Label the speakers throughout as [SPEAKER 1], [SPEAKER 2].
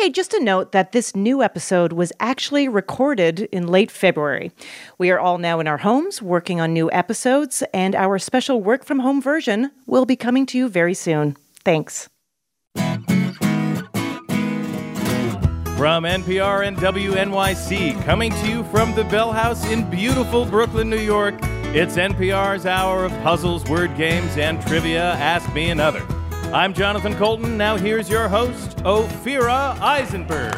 [SPEAKER 1] Hey, just a note that this new episode was actually recorded in late February. We are all now in our homes working on new episodes, and our special work from home version will be coming to you very soon. Thanks.
[SPEAKER 2] From NPR and WNYC, coming to you from the Bell House in beautiful Brooklyn, New York, it's NPR's hour of puzzles, word games, and trivia. Ask me another. I'm Jonathan Coulton. Now here's your host, Ophira Eisenberg.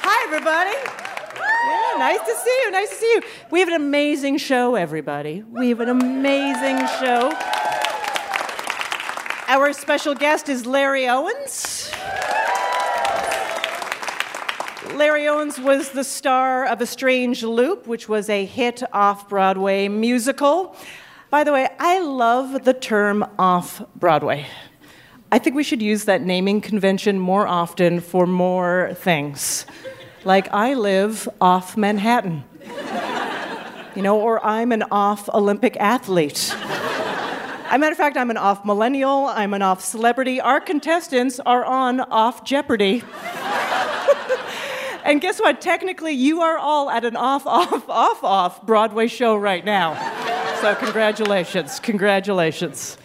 [SPEAKER 1] Hi, everybody. Yeah, nice to see you. Nice to see you. We have an amazing show, everybody. We have an amazing show. Our special guest is Larry Owens. Larry Owens was the star of A Strange Loop, which was a hit off Broadway musical. By the way, I love the term off Broadway. I think we should use that naming convention more often for more things. Like, I live off Manhattan. You know, or I'm an off Olympic athlete. As a matter of fact, I'm an off millennial, I'm an off celebrity. Our contestants are on off Jeopardy. And guess what? Technically, you are all at an off, off, off, off Broadway show right now. So, congratulations. Congratulations.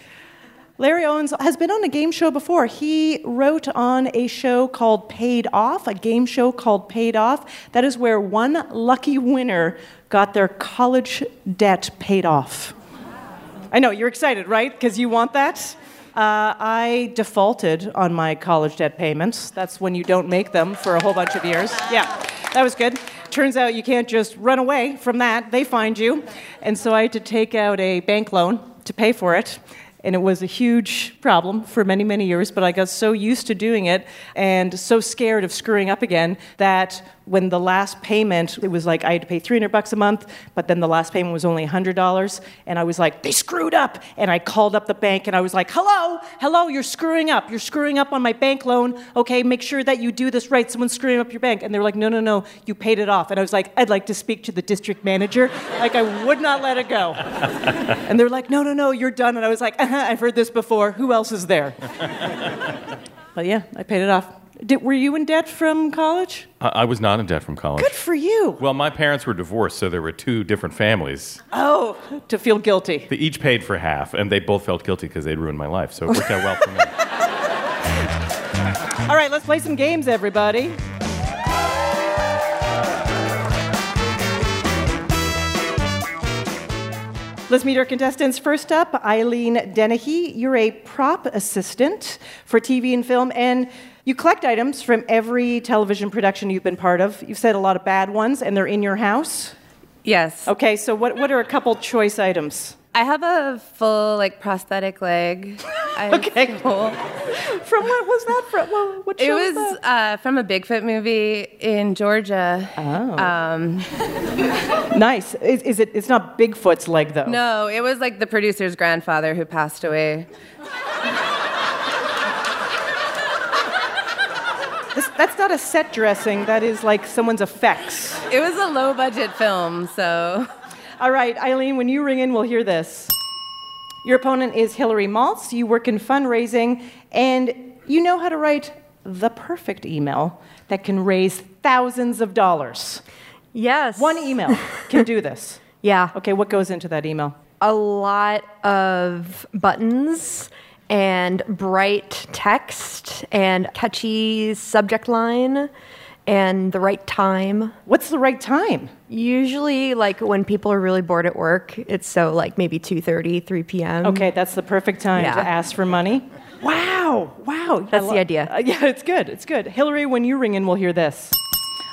[SPEAKER 1] Larry Owens has been on a game show before. He wrote on a show called Paid Off, a game show called Paid Off. That is where one lucky winner got their college debt paid off. I know, you're excited, right? Because you want that? Uh, I defaulted on my college debt payments. That's when you don't make them for a whole bunch of years. Yeah, that was good. Turns out you can't just run away from that, they find you. And so I had to take out a bank loan to pay for it and it was a huge problem for many, many years, but I got so used to doing it and so scared of screwing up again that when the last payment, it was like I had to pay 300 bucks a month, but then the last payment was only $100. And I was like, they screwed up. And I called up the bank and I was like, hello, hello, you're screwing up. You're screwing up on my bank loan. Okay, make sure that you do this right. Someone's screwing up your bank. And they're like, no, no, no, you paid it off. And I was like, I'd like to speak to the district manager. like, I would not let it go. and they're like, no, no, no, you're done. And I was like, uh-huh, I've heard this before. Who else is there? but yeah, I paid it off. Did, were you in debt from college?
[SPEAKER 2] I, I was not in debt from college.
[SPEAKER 1] Good for you.
[SPEAKER 2] Well, my parents were divorced, so there were two different families.
[SPEAKER 1] Oh, to feel guilty.
[SPEAKER 2] They each paid for half, and they both felt guilty because they'd ruined my life. So it worked out well for me.
[SPEAKER 1] All right, let's play some games, everybody. Let's meet our contestants. First up, Eileen Dennehy. You're a prop assistant for TV and film, and you collect items from every television production you've been part of. You've said a lot of bad ones, and they're in your house.
[SPEAKER 3] Yes.
[SPEAKER 1] Okay, so what, what are a couple choice items?
[SPEAKER 3] I have a full like prosthetic leg.
[SPEAKER 1] Okay.
[SPEAKER 3] full-
[SPEAKER 1] From what was that from? What, what
[SPEAKER 3] It
[SPEAKER 1] show
[SPEAKER 3] was
[SPEAKER 1] that?
[SPEAKER 3] uh, from a Bigfoot movie in Georgia.
[SPEAKER 1] Oh.
[SPEAKER 3] Um,
[SPEAKER 1] Nice. Is, is it? It's not Bigfoot's leg though.
[SPEAKER 3] no, it was like the producer's grandfather who passed away.
[SPEAKER 1] This, that's not a set dressing. That is like someone's effects.
[SPEAKER 3] It was a low budget film, so
[SPEAKER 1] All right, Eileen, when you ring in, we'll hear this. Your opponent is Hillary Maltz. You work in fundraising, and you know how to write the perfect email that can raise thousands of dollars.
[SPEAKER 4] Yes.
[SPEAKER 1] One email can do this.
[SPEAKER 4] Yeah.
[SPEAKER 1] Okay, what goes into that email?
[SPEAKER 4] A lot of buttons and bright text and catchy subject line and the right time.
[SPEAKER 1] What's the right time?
[SPEAKER 4] Usually like when people are really bored at work, it's so like maybe 2:30, 3 p.m.
[SPEAKER 1] Okay, that's the perfect time
[SPEAKER 4] Yeah.
[SPEAKER 1] to ask for money. Wow, wow.
[SPEAKER 4] That's
[SPEAKER 1] I
[SPEAKER 4] the idea.
[SPEAKER 1] Uh, yeah, it's good, it's good. Hillary, when you ring in, we'll hear this.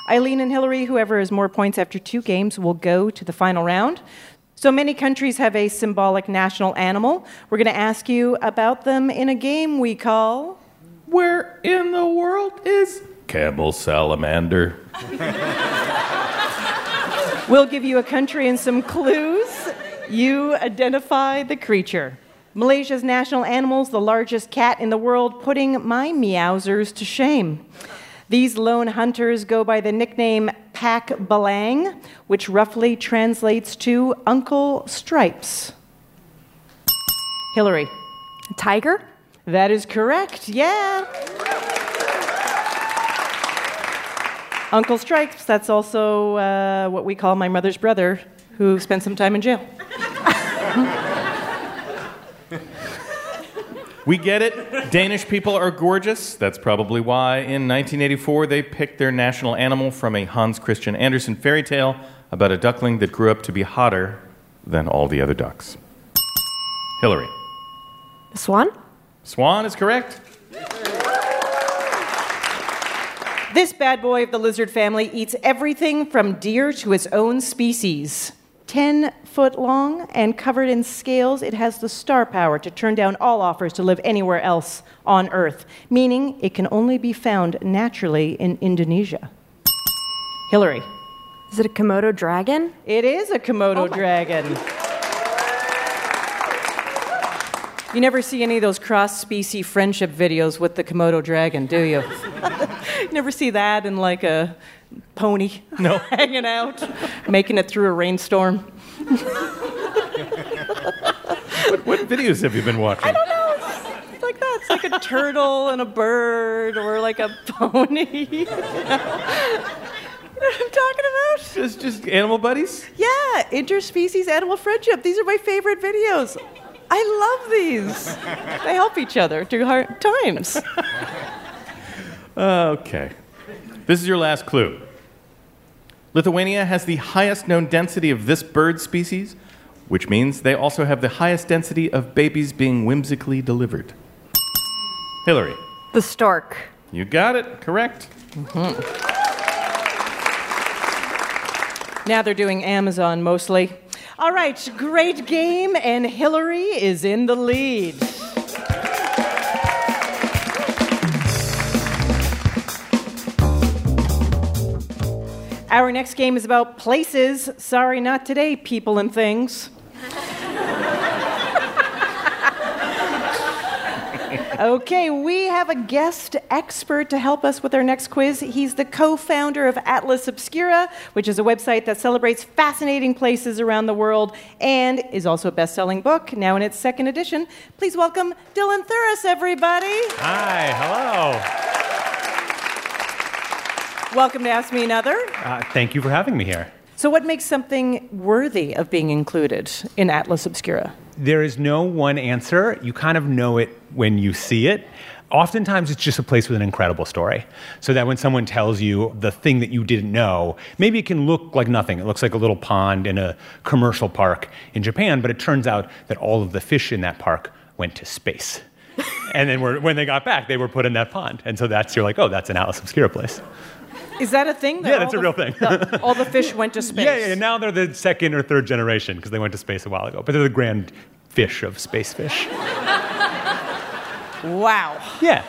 [SPEAKER 1] Eileen and Hillary, whoever has more points after two games, will go to the final round. So many countries have a symbolic national animal. We're going to ask you about them in a game we call.
[SPEAKER 2] Where in the world is Camel Salamander?
[SPEAKER 1] We'll give you a country and some clues. You identify the creature. Malaysia's national animals, the largest cat in the world, putting my meowsers to shame. These lone hunters go by the nickname Pak Balang, which roughly translates to Uncle Stripes. Hillary.
[SPEAKER 4] Tiger?
[SPEAKER 1] That is correct. Yeah. Uncle Stripes, that's also uh, what we call my mother's brother, who spent some time in jail.
[SPEAKER 2] We get it. Danish people are gorgeous. That's probably why in 1984 they picked their national animal from a Hans Christian Andersen fairy tale about a duckling that grew up to be hotter than all the other ducks. Hillary.
[SPEAKER 4] Swan?
[SPEAKER 1] Swan is correct. This bad boy of the lizard family eats everything from deer to its own species. 10 foot long and covered in scales, it has the star power to turn down all offers to live anywhere else on Earth, meaning it can only be found naturally in Indonesia. Hillary.
[SPEAKER 4] Is it a Komodo dragon?
[SPEAKER 1] It is a Komodo oh dragon. You never see any of those cross species friendship videos with the Komodo dragon, do you? you never see that in like a pony
[SPEAKER 2] no.
[SPEAKER 1] hanging out, making it through a rainstorm.
[SPEAKER 2] what, what, videos have you been watching?
[SPEAKER 1] I don't know. It's like that. It's like a turtle and a bird or like a pony. you know what I'm talking about?
[SPEAKER 2] Just, just animal buddies?
[SPEAKER 1] Yeah, interspecies animal friendship. These are my favorite videos. I love these. they help each other through hard times.
[SPEAKER 2] okay. This is your last clue. Lithuania has the highest known density of this bird species, which means they also have the highest density of babies being whimsically delivered. Hillary.
[SPEAKER 4] The stork.
[SPEAKER 2] You got it. Correct.
[SPEAKER 1] Mm-hmm. Now they're doing Amazon mostly. All right, great game, and Hillary is in the lead. Our next game is about places. Sorry, not today, people and things. Okay, we have a guest expert to help us with our next quiz. He's the co founder of Atlas Obscura, which is a website that celebrates fascinating places around the world and is also a best selling book, now in its second edition. Please welcome Dylan Thuras, everybody.
[SPEAKER 5] Hi, hello.
[SPEAKER 1] Welcome to Ask Me Another.
[SPEAKER 5] Uh, thank you for having me here.
[SPEAKER 1] So, what makes something worthy of being included in Atlas Obscura?
[SPEAKER 5] There is no one answer. You kind of know it when you see it. Oftentimes, it's just a place with an incredible story. So that when someone tells you the thing that you didn't know, maybe it can look like nothing. It looks like a little pond in a commercial park in Japan, but it turns out that all of the fish in that park went to space. and then when they got back, they were put in that pond. And so that's, you're like, oh, that's an Atlas Obscura place.
[SPEAKER 1] Is that a thing?
[SPEAKER 5] That yeah, that's a real thing.
[SPEAKER 1] the, all the fish went to space.
[SPEAKER 5] Yeah, yeah. Now they're the second or third generation because they went to space a while ago. But they're the grand fish of space fish.
[SPEAKER 1] wow.
[SPEAKER 5] Yeah.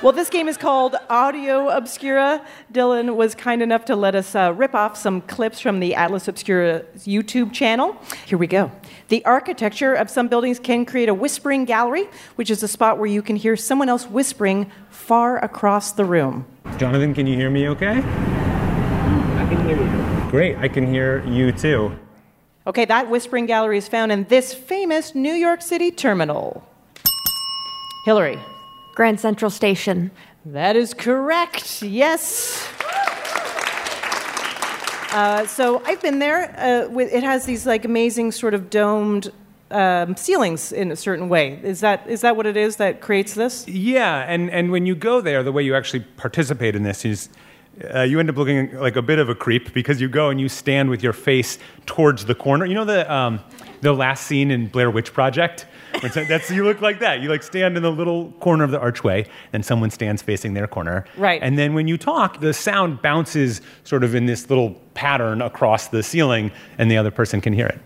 [SPEAKER 1] Well, this game is called Audio Obscura. Dylan was kind enough to let us uh, rip off some clips from the Atlas Obscura YouTube channel. Here we go. The architecture of some buildings can create a whispering gallery, which is a spot where you can hear someone else whispering far across the room.
[SPEAKER 5] Jonathan, can you hear me okay?
[SPEAKER 6] I can hear you.
[SPEAKER 5] Great, I can hear you too.
[SPEAKER 1] Okay, that whispering gallery is found in this famous New York City terminal. Hillary.
[SPEAKER 4] Grand Central Station.
[SPEAKER 1] That is correct, yes. Uh, so I've been there. Uh, with, it has these like amazing sort of domed um, ceilings in a certain way. Is that is that what it is that creates this?
[SPEAKER 5] Yeah, and and when you go there, the way you actually participate in this is. Uh, you end up looking like a bit of a creep because you go and you stand with your face towards the corner. You know the um, the last scene in Blair Witch Project. That's you look like that. You like stand in the little corner of the archway, and someone stands facing their corner.
[SPEAKER 1] Right.
[SPEAKER 5] And then when you talk, the sound bounces sort of in this little pattern across the ceiling, and the other person can hear it.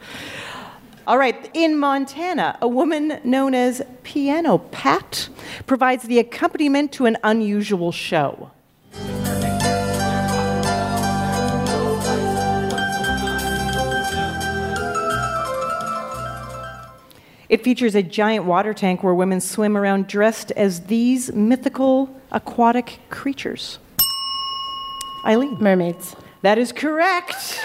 [SPEAKER 1] All right, in Montana, a woman known as Piano Pat provides the accompaniment to an unusual show. It features a giant water tank where women swim around dressed as these mythical aquatic creatures. Eileen.
[SPEAKER 3] Mermaids.
[SPEAKER 1] That is correct.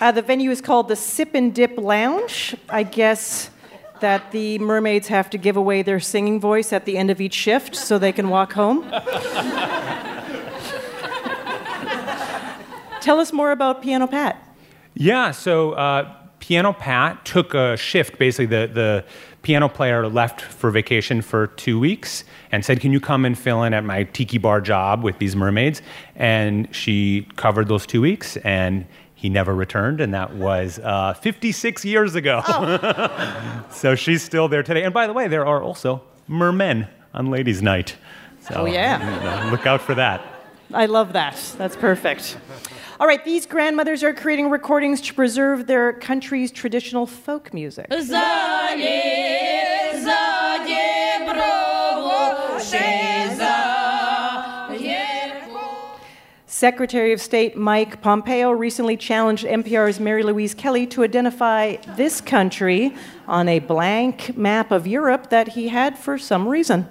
[SPEAKER 1] Uh, the venue is called the Sip and Dip Lounge. I guess that the mermaids have to give away their singing voice at the end of each shift so they can walk home. Tell us more about Piano Pat.
[SPEAKER 5] Yeah, so uh, Piano Pat took a shift. Basically, the, the piano player left for vacation for two weeks and said, Can you come and fill in at my tiki bar job with these mermaids? And she covered those two weeks, and he never returned, and that was uh, 56 years ago. so she's still there today. And by the way, there are also mermen on Ladies' Night. So,
[SPEAKER 1] Oh, yeah.
[SPEAKER 5] you know, look out for that.
[SPEAKER 1] I love that. That's perfect. All right, these grandmothers are creating recordings to preserve their country's traditional folk music. Secretary of State Mike Pompeo recently challenged NPR's Mary Louise Kelly to identify this country on a blank map of Europe that he had for some reason.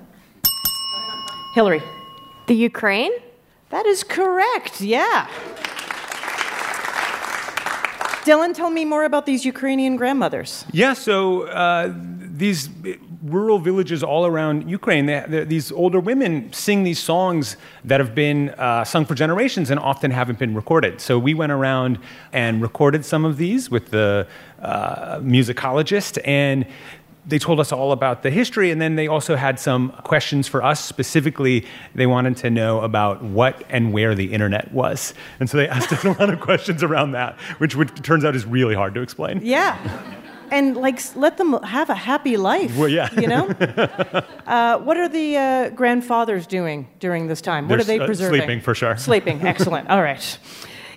[SPEAKER 1] Hillary.
[SPEAKER 4] The Ukraine?
[SPEAKER 1] That is correct, yeah. Dylan, tell me more about these Ukrainian grandmothers.
[SPEAKER 5] Yeah, so uh, these rural villages all around Ukraine, they, they, these older women sing these songs that have been uh, sung for generations and often haven't been recorded. So we went around and recorded some of these with the uh, musicologist, and they told us all about the history, and then they also had some questions for us. Specifically, they wanted to know about what and where the internet was. And so they asked us a lot of questions around that, which, which turns out is really hard to explain.
[SPEAKER 1] Yeah. And like, let them have a happy life.
[SPEAKER 5] Well, yeah.
[SPEAKER 1] You know? uh, what are the uh, grandfathers doing during this time? What
[SPEAKER 5] They're
[SPEAKER 1] are they
[SPEAKER 5] uh,
[SPEAKER 1] preserving?
[SPEAKER 5] sleeping, for sure.
[SPEAKER 1] Sleeping. Excellent. All right.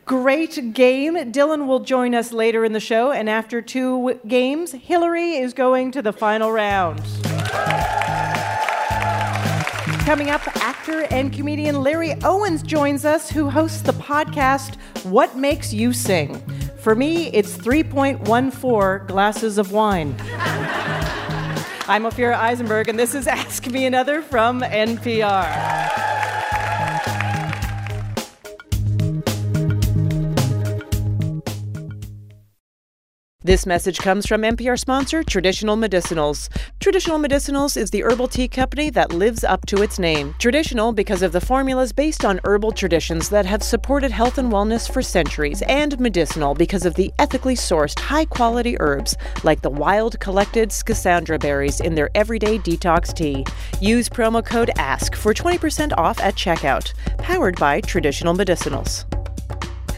[SPEAKER 1] Great game. Dylan will join us later in the show. And after two games, Hillary is going to the final round. Coming up, actor and comedian Larry Owens joins us, who hosts the podcast What Makes You Sing. For me, it's 3.14 glasses of wine. I'm Ophira Eisenberg, and this is Ask Me Another from NPR. This message comes from NPR sponsor Traditional Medicinals. Traditional Medicinals is the herbal tea company that lives up to its name. Traditional because of the formulas based on herbal traditions that have supported health and wellness for centuries, and medicinal because of the ethically sourced high quality herbs like the wild collected schisandra berries in their everyday detox tea. Use promo code ASK for 20% off at checkout. Powered by Traditional Medicinals.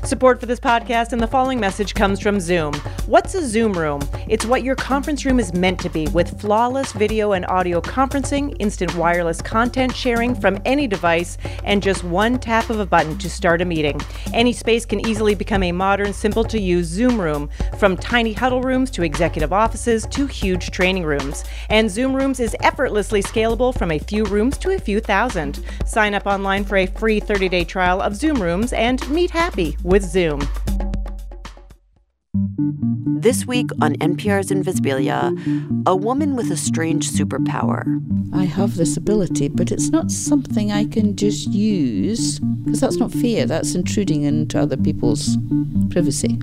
[SPEAKER 1] Support for this podcast and the following message comes from Zoom. What's a Zoom room? It's what your conference room is meant to be with flawless video and audio conferencing, instant wireless content sharing from any device, and just one tap of a button to start a meeting. Any space can easily become a modern, simple to use Zoom room, from tiny huddle rooms to executive offices to huge training rooms. And Zoom Rooms is effortlessly scalable from a few rooms to a few thousand. Sign up online for a free 30 day trial of Zoom Rooms and meet happy with Zoom.
[SPEAKER 7] This week on NPR's Invisibilia, a woman with a strange superpower.
[SPEAKER 8] I have this ability, but it's not something I can just use because that's not fair. That's intruding into other people's privacy.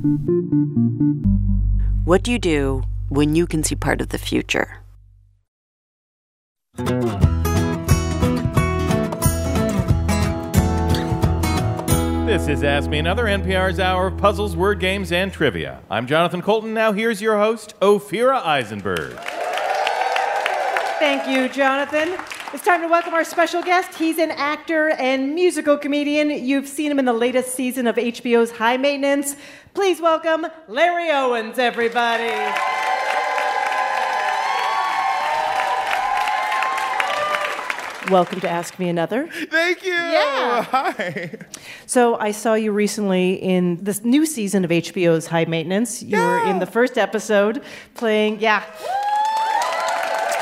[SPEAKER 7] What do you do when you can see part of the future?
[SPEAKER 2] This is Ask Me Another, NPR's hour of puzzles, word games, and trivia. I'm Jonathan Coulton. Now here's your host, Ophira Eisenberg.
[SPEAKER 1] Thank you, Jonathan. It's time to welcome our special guest. He's an actor and musical comedian. You've seen him in the latest season of HBO's High Maintenance. Please welcome Larry Owens, everybody. Welcome to Ask Me Another.
[SPEAKER 9] Thank you.
[SPEAKER 1] Yeah.
[SPEAKER 9] Hi.
[SPEAKER 1] So I saw you recently in this new season of HBO's High Maintenance. You were in the first episode playing, yeah.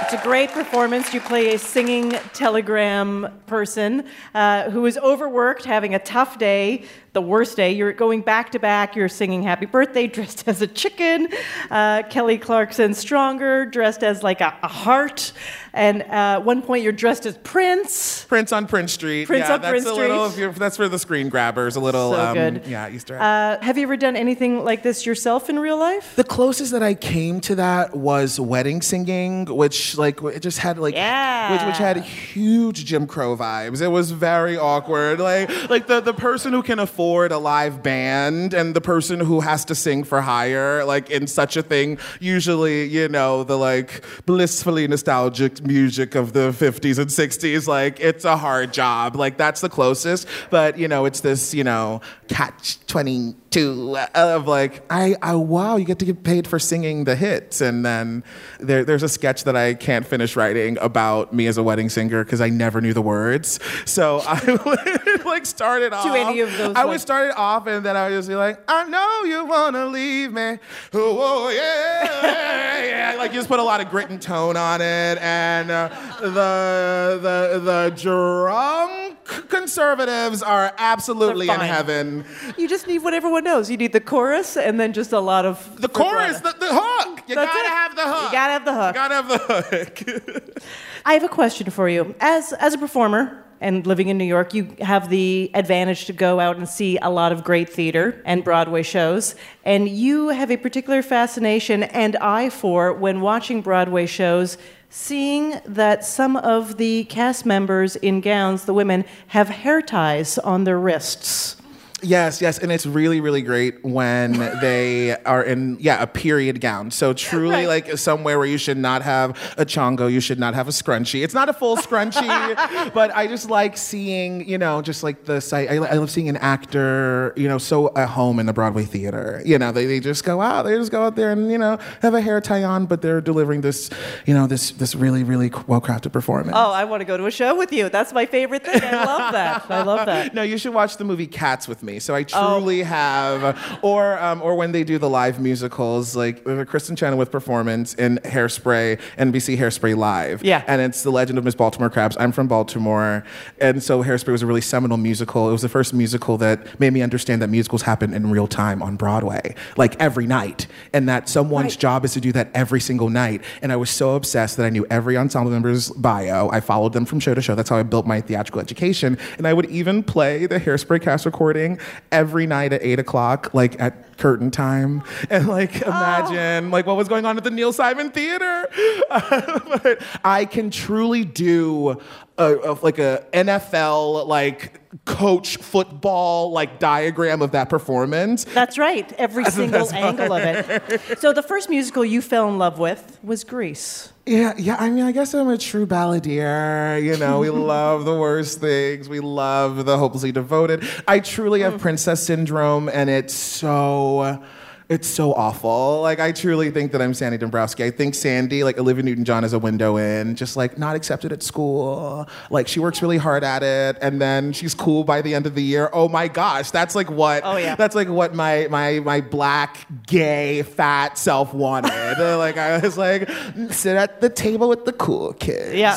[SPEAKER 1] It's a great performance. You play a singing telegram person uh, who is overworked, having a tough day, the worst day. You're going back to back. You're singing Happy Birthday dressed as a chicken. Uh, Kelly Clarkson Stronger dressed as like a, a heart. And uh, at one point, you're dressed as Prince.
[SPEAKER 9] Prince on Prince Street.
[SPEAKER 1] Prince
[SPEAKER 9] yeah,
[SPEAKER 1] on
[SPEAKER 9] that's
[SPEAKER 1] Prince
[SPEAKER 9] a little.
[SPEAKER 1] Street.
[SPEAKER 9] That's for the screen grabbers. A little.
[SPEAKER 1] So
[SPEAKER 9] um,
[SPEAKER 1] good.
[SPEAKER 9] Yeah, Easter.
[SPEAKER 1] Uh, have you ever done anything like this yourself in real life?
[SPEAKER 9] The closest that I came to that was wedding singing, which like it just had like
[SPEAKER 1] Yeah.
[SPEAKER 9] which, which had huge Jim Crow vibes. It was very awkward. Like like the, the person who can afford a live band and the person who has to sing for hire, like in such a thing, usually, you know, the like blissfully nostalgic music of the 50s and 60s, like it's a hard job. Like that's the closest. But you know, it's this, you know, catch 22 of like, I, I wow, you get to get paid for singing the hits. And then there, there's a sketch that I can't finish writing about me as a wedding singer because I never knew the words. So I would like started off.
[SPEAKER 1] any of those,
[SPEAKER 9] I would start it off and then I would just be like, I know you wanna leave me. Oh, yeah, yeah. Like you just put a lot of grit and tone on it. And uh, the, the, the drunk conservatives are absolutely in heaven.
[SPEAKER 1] You just need what everyone knows. You need the chorus and then just a lot of
[SPEAKER 9] The chorus, the, the hook. You
[SPEAKER 1] That's
[SPEAKER 9] gotta
[SPEAKER 1] it.
[SPEAKER 9] have the hook.
[SPEAKER 1] You gotta have the hook.
[SPEAKER 9] You gotta have the hook.
[SPEAKER 1] I have a question for you. As as a performer and living in New York, you have the advantage to go out and see a lot of great theater and Broadway shows, and you have a particular fascination and eye for when watching Broadway shows. Seeing that some of the cast members in gowns, the women, have hair ties on their wrists.
[SPEAKER 9] Yes, yes, and it's really, really great when they are in yeah a period gown. So truly,
[SPEAKER 1] Right.
[SPEAKER 9] like somewhere where you should not have a chongo, you should not have a scrunchie. It's not a full scrunchie, but I just like seeing you know just like the sight. I, I love seeing an actor you know so at home in the Broadway theater. You know they, they just go out, they just go out there and you know have a hair tie on, but they're delivering this you know this this really really well crafted performance.
[SPEAKER 1] Oh, I want to go to a show with you. That's my favorite thing. I love that. I love that.
[SPEAKER 9] No, you should watch the movie Cats with me. So I
[SPEAKER 1] Oh.
[SPEAKER 9] truly have, or um, or when they do the live musicals, like Kristin Chenoweth performance in Hairspray, NBC Hairspray Live.
[SPEAKER 1] Yeah.
[SPEAKER 9] and it's the Legend of Miss Baltimore Crabs. I'm from Baltimore, and so Hairspray was a really seminal musical. It was the first musical that made me understand that musicals happen in real time on Broadway, like every night, and that someone's
[SPEAKER 1] Right.
[SPEAKER 9] job is to do that every single night. And I was so obsessed that I knew every ensemble member's bio. I followed them from show to show. That's how I built my theatrical education. And I would even play the Hairspray cast recording every night at eight o'clock, like at curtain time, and like oh. imagine like what was going on at the Neil Simon Theater. but I can truly do a, a, like a NFL like coach football like diagram of that performance.
[SPEAKER 1] That's right. Every single angle of it. So the first musical you fell in love with was Grease.
[SPEAKER 9] Yeah, yeah. I mean, I guess I'm a true balladeer. You know, we love the worst things. We love the hopelessly devoted. I truly have mm. princess syndrome, and it's so. It's so awful. Like I truly think that I'm Sandy Dumbrowski. I think Sandy, like Olivia Newton-John, is a window in. Just like not accepted at school. Like she works really hard at it, and then she's cool by the end of the year. Oh my gosh, that's like what.
[SPEAKER 1] Oh, yeah.
[SPEAKER 9] That's like what my my my black gay fat self wanted. like I was like, sit at the table with the cool kids.
[SPEAKER 1] Yeah.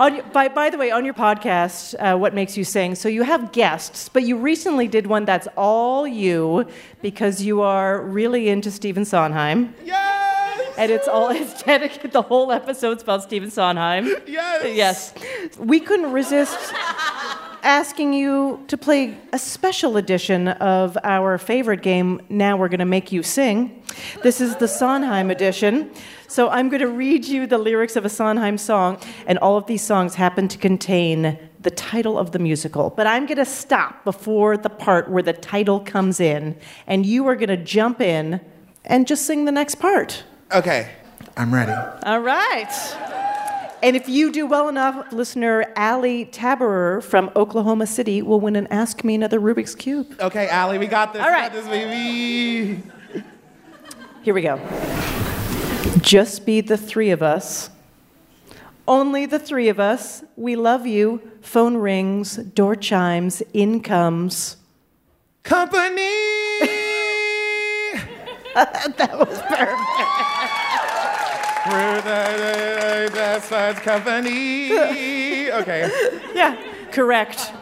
[SPEAKER 1] On, by, by the way, on your podcast, uh, What Makes You Sing, so you have guests, but you recently did one that's all you because you are really into Stephen Sondheim.
[SPEAKER 9] Yes.
[SPEAKER 1] And it's all, it's dedicated, the whole episode's about Stephen Sondheim.
[SPEAKER 9] Yes.
[SPEAKER 1] Yes. We couldn't resist asking you to play a special edition of our favorite game, Now We're Gonna Make You Sing. This is the Sondheim edition. So I'm going to read you the lyrics of a Sondheim song, and all of these songs happen to contain the title of the musical. But I'm going to stop before the part where the title comes in, and you are going to jump in and just sing the next part.
[SPEAKER 9] Okay, I'm ready.
[SPEAKER 1] All right. And if you do well enough, listener Allie Taberer from Oklahoma City will win an Ask Me Another Rubik's Cube.
[SPEAKER 9] Okay, Allie, we got this.
[SPEAKER 1] All right.
[SPEAKER 9] We got this, baby.
[SPEAKER 1] Here we go. Just be the three of us. Only the three of us. We love you. Phone rings, door chimes, in comes.
[SPEAKER 9] Company.
[SPEAKER 1] That was perfect.
[SPEAKER 9] We're the best friends company. Okay.
[SPEAKER 1] Yeah, correct.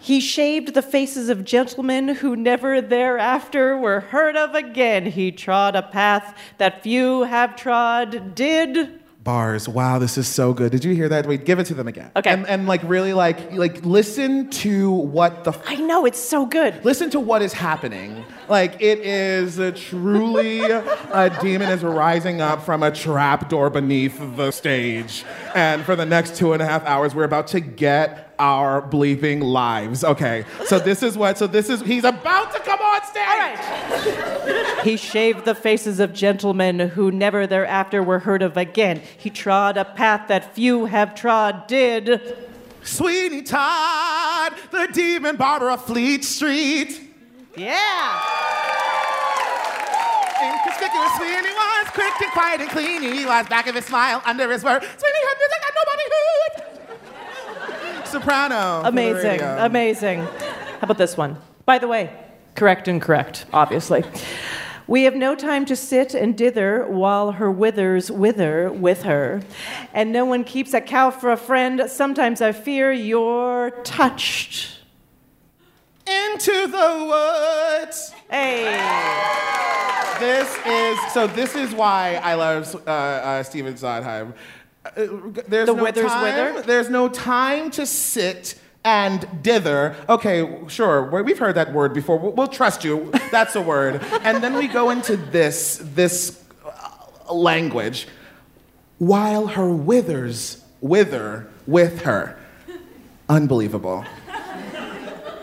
[SPEAKER 1] He shaved the faces of gentlemen who never thereafter were heard of again. He trod a path that few have trod, did.
[SPEAKER 9] Bars. Wow, this is so good. Did you hear that? Wait, give it to them again.
[SPEAKER 1] Okay.
[SPEAKER 9] And, and like really like like listen to what the
[SPEAKER 1] I know, it's so good.
[SPEAKER 9] listen to what is happening. Like it is uh, truly a demon is rising up from a trap door beneath the stage. And for the next two and a half hours, we're about to get our bleeping lives. Okay. So this is what so this is he's about to come on stage. All right.
[SPEAKER 1] He shaved the faces of gentlemen who never thereafter were heard of again. He trod a path that few have trod, did.
[SPEAKER 9] Sweeney Todd, the demon barber of Fleet Street.
[SPEAKER 1] Yeah.
[SPEAKER 9] Inconspicuously, and he was quick and quiet and clean. He was back of his smile, under his word. Sweeney had music that nobody heard. Soprano.
[SPEAKER 1] Amazing, amazing. How about this one? By the way, correct and correct, obviously. We have no time to sit and dither while her withers wither with her. And no one keeps a cow for a friend. Sometimes I fear you're touched.
[SPEAKER 9] Into the woods.
[SPEAKER 1] Hey.
[SPEAKER 9] This is so. This is why I love uh, uh, Stephen Sondheim. Uh, there's
[SPEAKER 1] The
[SPEAKER 9] no time,
[SPEAKER 1] wither?
[SPEAKER 9] There's no time to sit and dither. Okay, sure. we- We've heard that word before. We'll, we'll trust you. That's a word. and then we go into this this uh, language. While her withers wither with her. Unbelievable.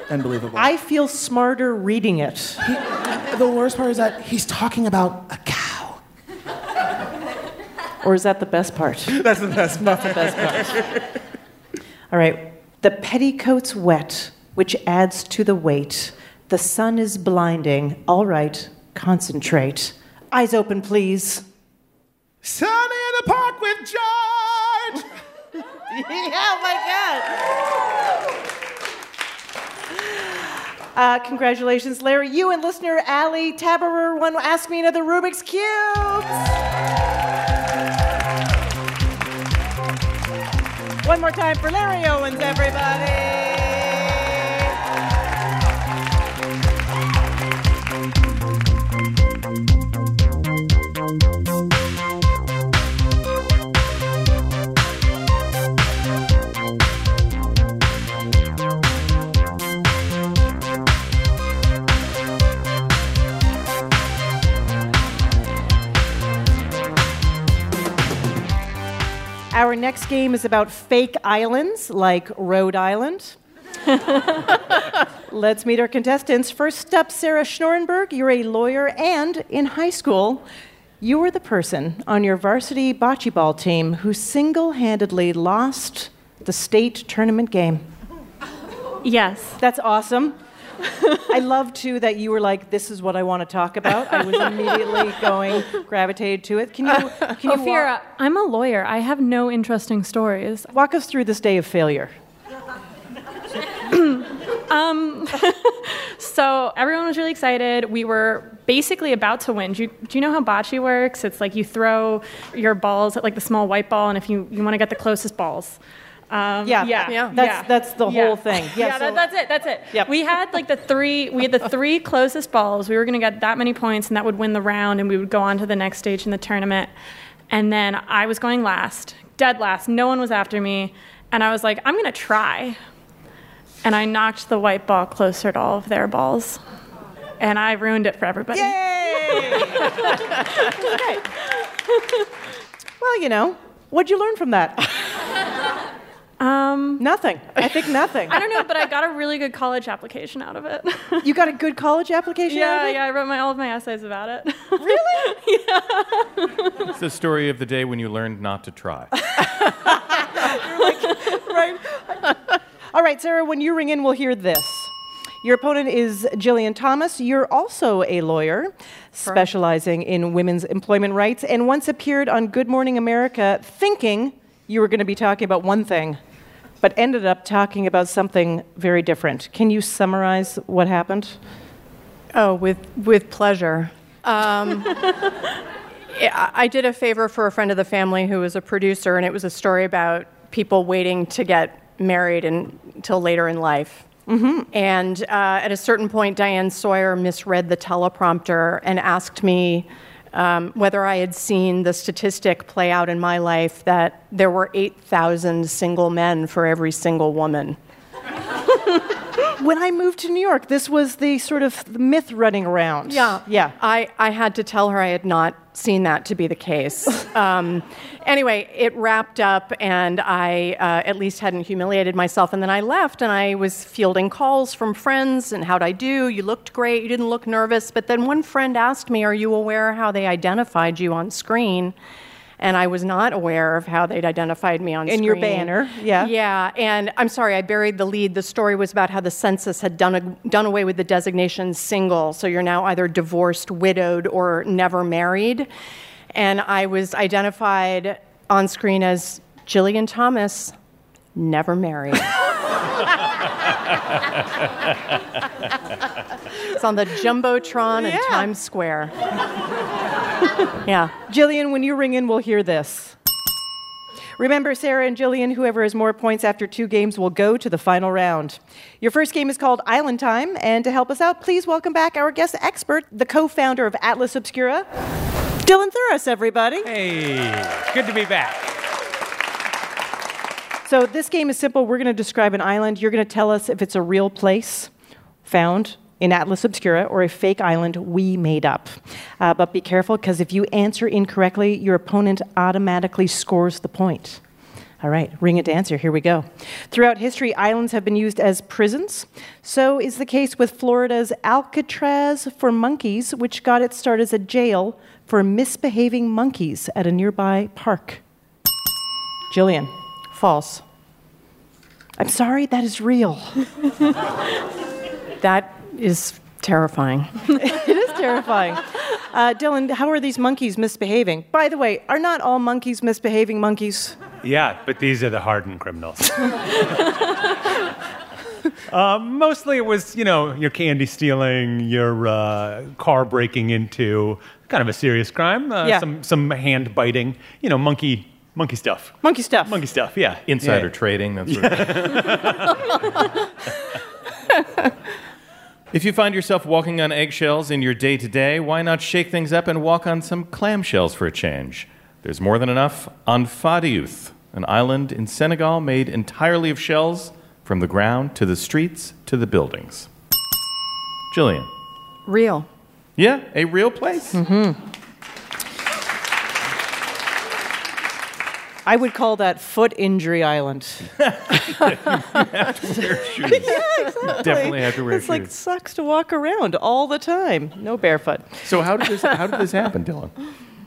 [SPEAKER 9] Unbelievable.
[SPEAKER 1] I feel smarter reading it.
[SPEAKER 9] the worst part is that he's talking about a cow.
[SPEAKER 1] Or is that the best part?
[SPEAKER 9] That's the best part.
[SPEAKER 1] best part. All right. The petticoat's wet, which adds to the weight. The sun is blinding. All right, concentrate. Eyes open, please.
[SPEAKER 9] Sunny in the park with George.
[SPEAKER 1] oh my God. Uh, congratulations, Larry. You and listener Ali Taberer won Ask Me Another Rubik's Cube. One more time for Larry Owens, everybody. Our next game is about fake islands like Rhode Island. Let's meet our contestants. First up, Sarah Schnorenberg. You're a lawyer, and in high school, you were the person on your varsity bocce ball team who single handedly lost the state tournament game.
[SPEAKER 10] Yes.
[SPEAKER 1] That's awesome. I love too that you were like, "This is what I want to talk about." I was immediately going, gravitated to it. Can you, can you
[SPEAKER 10] Ophira,
[SPEAKER 1] walk,
[SPEAKER 10] I'm a lawyer. I have no interesting stories.
[SPEAKER 1] walk us through this day of failure?
[SPEAKER 10] Um, so everyone was really excited. We were basically about to win. Do you, do you know how bocce works? It's like you throw your balls at like the small white ball, and if you, you want to get the closest balls. Um,
[SPEAKER 1] Yeah,
[SPEAKER 10] yeah,
[SPEAKER 1] yeah. That's-
[SPEAKER 10] yeah.
[SPEAKER 1] that's the
[SPEAKER 10] Yeah.
[SPEAKER 1] whole thing. Yeah,
[SPEAKER 10] Yeah,
[SPEAKER 1] so-
[SPEAKER 10] that, that's it. That's it.
[SPEAKER 1] Yep.
[SPEAKER 10] We had like the three. We had the three closest balls. We were going to get that many points, and that would win the round, and we would go on to the next stage in the tournament. And then I was going last, dead last. No one was after me, and I was like, I'm going to try. And I knocked the white ball closer to all of their balls, and I ruined it for everybody.
[SPEAKER 1] Okay. well, you know, what'd you learn from that?
[SPEAKER 10] Um,
[SPEAKER 1] nothing. I think nothing.
[SPEAKER 10] I don't know, but I got a really good college application out of it.
[SPEAKER 1] You got a good college application out
[SPEAKER 10] yeah,
[SPEAKER 1] of it?
[SPEAKER 10] yeah. I wrote my, all of my essays about it. Really? yeah.
[SPEAKER 2] It's the story of the day when you learned not to try.
[SPEAKER 1] right. All right, Sarah, when you ring in, we'll hear this. Your opponent is Jillian Thomas. You're also a lawyer specializing in women's employment rights and once appeared on Good Morning America thinking you were going to be talking about one thing, but ended up talking about something very different. Can you summarize what happened?
[SPEAKER 11] Oh, with with pleasure. Um, I did a favor for a friend of the family who was a producer, and it was a story about people waiting to get married until later in life. And uh, at a certain point, Diane Sawyer misread the teleprompter and asked me um, whether I had seen the statistic play out in my life that there were 8,000 single men for every single woman.
[SPEAKER 1] When I moved to New York, this was the sort of myth running around.
[SPEAKER 11] Yeah.
[SPEAKER 1] Yeah.
[SPEAKER 11] I, I had to tell her I had not seen that to be the case. um, anyway, it wrapped up, and I uh, at least hadn't humiliated myself. And then I left, and I was fielding calls from friends and how'd I do? You looked great. You didn't look nervous. But then one friend asked me, Are you aware how they identified you on screen? And I was not aware of how they'd identified me on
[SPEAKER 1] In
[SPEAKER 11] screen.
[SPEAKER 1] your banner, yeah.
[SPEAKER 11] Yeah, and I'm sorry, I buried the lead. The story was about how the census had done, a, done away with the designation single, so you're now either divorced, widowed, or never married. And I was identified on screen as Jillian Thomas, never married. it's on the Jumbotron in Times Square. yeah.
[SPEAKER 1] Jillian, when you ring in, we'll hear this. Remember, Sarah and Jillian, whoever has more points after two games will go to the final round. Your first game is called Island Time, and to help us out, please welcome back our guest expert, the co founder of Atlas Obscura, Dylan Thuras, everybody.
[SPEAKER 5] Hey, good to be back.
[SPEAKER 1] So, this game is simple. We're going to describe an island. You're going to tell us if it's a real place found in Atlas Obscura or a fake island we made up. Uh, but be careful because if you answer incorrectly, your opponent automatically scores the point. All right, ring a dancer. Here we go. Throughout history, islands have been used as prisons. So is the case with Florida's Alcatraz for monkeys, which got its start as a jail for misbehaving monkeys at a nearby park. Jillian.
[SPEAKER 11] False.
[SPEAKER 1] I'm sorry, that is real.
[SPEAKER 11] That is terrifying.
[SPEAKER 1] it is terrifying. Uh, Dylan, how are these monkeys misbehaving? By the way, are not all monkeys misbehaving monkeys?
[SPEAKER 5] Yeah, but these are the hardened criminals. uh, mostly it was, you know, your candy stealing, your uh, car breaking into, kind of a serious crime. Uh,
[SPEAKER 1] Yeah.
[SPEAKER 5] Some some hand biting, you know, monkey monkey stuff.
[SPEAKER 1] Monkey stuff.
[SPEAKER 5] Monkey stuff. Yeah.
[SPEAKER 2] Insider
[SPEAKER 5] Yeah.
[SPEAKER 2] trading, That's sort of If you find yourself walking on eggshells in your day to day, why not shake things up and walk on some clamshells for a change? There's more than enough on Fadiouth, an island in Senegal made entirely of shells from the ground to the streets to the buildings. Jillian.
[SPEAKER 11] Real.
[SPEAKER 2] Yeah, a real place. Mm-hmm.
[SPEAKER 1] I would call that foot injury island.
[SPEAKER 2] Wear shoes.
[SPEAKER 1] yeah, exactly.
[SPEAKER 2] Definitely have to wear
[SPEAKER 1] it's like
[SPEAKER 2] shoes.
[SPEAKER 1] sucks to walk around all the time. No barefoot.
[SPEAKER 2] So how did this how did this happen, Dylan?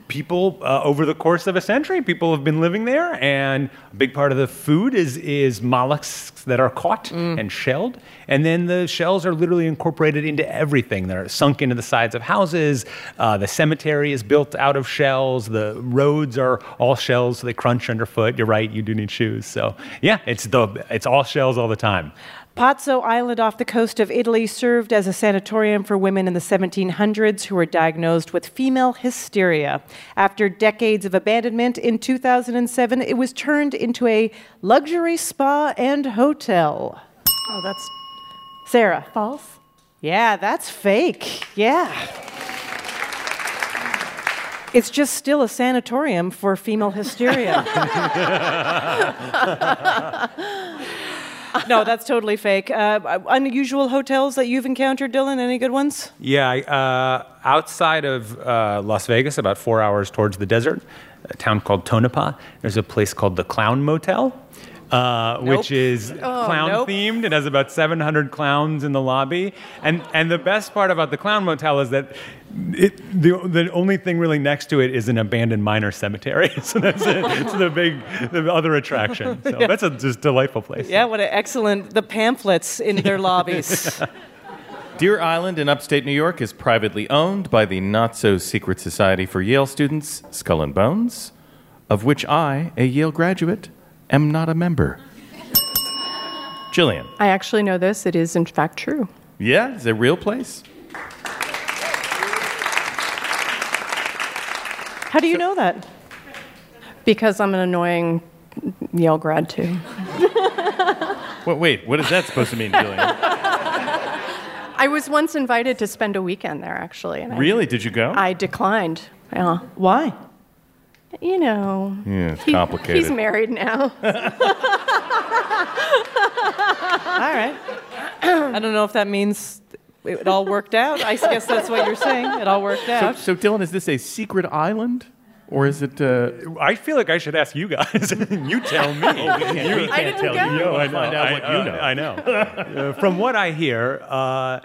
[SPEAKER 5] People uh, over the course of a century people have been living there and a big part of the food is is mollusks that are caught and shelled and then the shells are literally incorporated into everything. They're sunk into the sides of houses uh, the cemetery is built out of shells the roads are all shells so they crunch underfoot. You're right you do need shoes. So yeah it's the it's all shells all the time
[SPEAKER 1] Pazzo Island off the coast of Italy served as a sanatorium for women in the 1700s who were diagnosed with female hysteria. After decades of abandonment, in 2007, it was turned into a luxury spa and hotel.
[SPEAKER 11] Oh, that's
[SPEAKER 1] Sarah.
[SPEAKER 11] false.
[SPEAKER 1] Yeah, that's fake. Yeah. It's just still a sanatorium for female hysteria. no, that's totally fake. Uh, unusual hotels that you've encountered, Dylan? Any good ones?
[SPEAKER 5] Yeah, uh, outside of uh, Las Vegas, about four hours towards the desert, a town called Tonopah, there's a place called the Clown Motel. Uh, Which is clown
[SPEAKER 1] nope.
[SPEAKER 5] themed. It has about 700 clowns in the lobby, and and the best part about the clown motel is that it, the the only thing really next to it is an abandoned miner cemetery. so that's it. It's the big the other attraction. So that's a just delightful place.
[SPEAKER 1] Yeah, what an excellent. The pamphlets in their lobbies.
[SPEAKER 2] Deer Island in upstate New York is privately owned by the not so secret society for Yale students, Skull and Bones, of which I, a Yale graduate, am not a member. Jillian.
[SPEAKER 11] I actually know this. It is, in fact, true.
[SPEAKER 2] Yeah, it's a real place.
[SPEAKER 1] How do you know that?
[SPEAKER 11] Because I'm an annoying Yale grad, too.
[SPEAKER 2] Wait, wait what is that supposed to mean, Jillian?
[SPEAKER 11] I was once invited to spend a weekend there, actually. And I-
[SPEAKER 2] Really? Did you go?
[SPEAKER 11] I declined. Yeah.
[SPEAKER 1] Why?
[SPEAKER 11] You know.
[SPEAKER 2] Yeah, it's
[SPEAKER 11] he-
[SPEAKER 2] complicated.
[SPEAKER 11] he's married now.
[SPEAKER 1] All right. I don't know if that means it all worked out. I guess that's what you're saying. It all worked out.
[SPEAKER 2] so, Dylan, is this a secret island? Or is it. Uh,
[SPEAKER 5] I feel like I should ask you guys. you tell me.
[SPEAKER 2] Oh, we can't, we can't tell you. You
[SPEAKER 5] No, I
[SPEAKER 2] wanna find
[SPEAKER 5] know,
[SPEAKER 2] out
[SPEAKER 5] I-
[SPEAKER 2] what you
[SPEAKER 5] uh,
[SPEAKER 2] know.
[SPEAKER 5] I know. Uh, from what I hear, uh,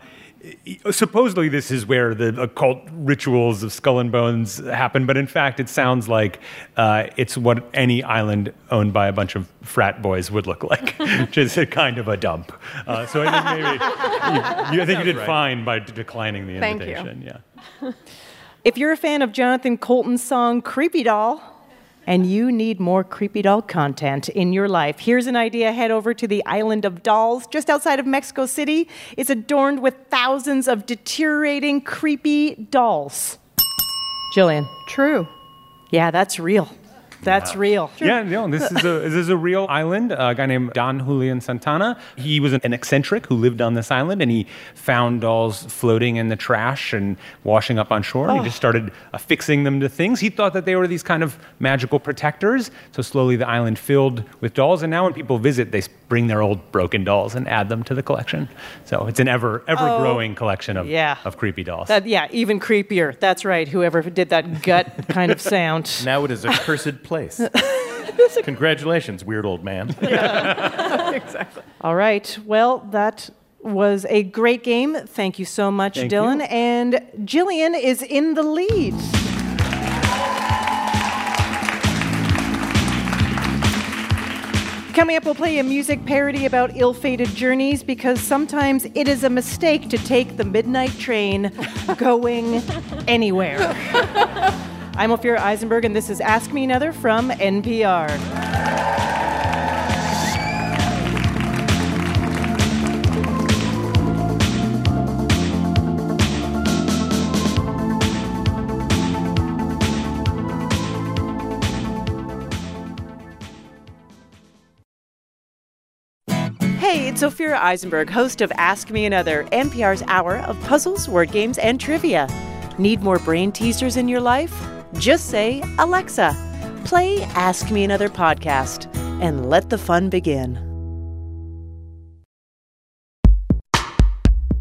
[SPEAKER 5] supposedly this is where the occult rituals of skull and bones happen, but in fact, it sounds like uh, it's what any island owned by a bunch of frat boys would look like, which is a kind of a dump. Uh, so I think maybe you, you, I think you did
[SPEAKER 1] right.
[SPEAKER 5] fine by d- declining the
[SPEAKER 1] Thank you.
[SPEAKER 5] invitation. Yeah.
[SPEAKER 1] If you're a fan of Jonathan Coulton's song Creepy Doll, and you need more creepy doll content in your life, here's an idea. Head over to the island of dolls just outside of Mexico City. It's adorned with thousands of deteriorating, creepy dolls. Jillian.
[SPEAKER 11] True.
[SPEAKER 1] Yeah, that's real. That's real.
[SPEAKER 5] Yeah, no, this is a this is a real island. a guy named Don Julian Santana. He was an eccentric who lived on this island, and he found dolls floating in the trash and washing up on shore. And
[SPEAKER 1] Oh.
[SPEAKER 5] he just started affixing them to things. He thought that they were these kind of magical protectors. So slowly, the island filled with dolls. And now, when people visit, they bring their old broken dolls and add them to the collection. So it's an ever ever oh, growing collection of
[SPEAKER 1] Oh, yeah.
[SPEAKER 5] of creepy dolls.
[SPEAKER 1] That, yeah, even creepier. That's right. Whoever did that gut kind of sound.
[SPEAKER 2] Now it is a cursed place. Congratulations, weird old man.
[SPEAKER 11] exactly.
[SPEAKER 1] All right. Well, that was a great game. Thank you so much,
[SPEAKER 2] Thank
[SPEAKER 1] Dylan.
[SPEAKER 2] you.
[SPEAKER 1] And Jillian is in the lead. Coming up, we'll play a music parody about ill fated journeys because sometimes it is a mistake to take the midnight train going anywhere. I'm Ophira Eisenberg, and this is Ask Me Another from NPR. Hey, it's Ophira Eisenberg, host of Ask Me Another, NPR's hour of puzzles, word games, and trivia. Need more brain teasers in your life? Just say, Alexa, play Ask Me Another podcast, and let the fun begin.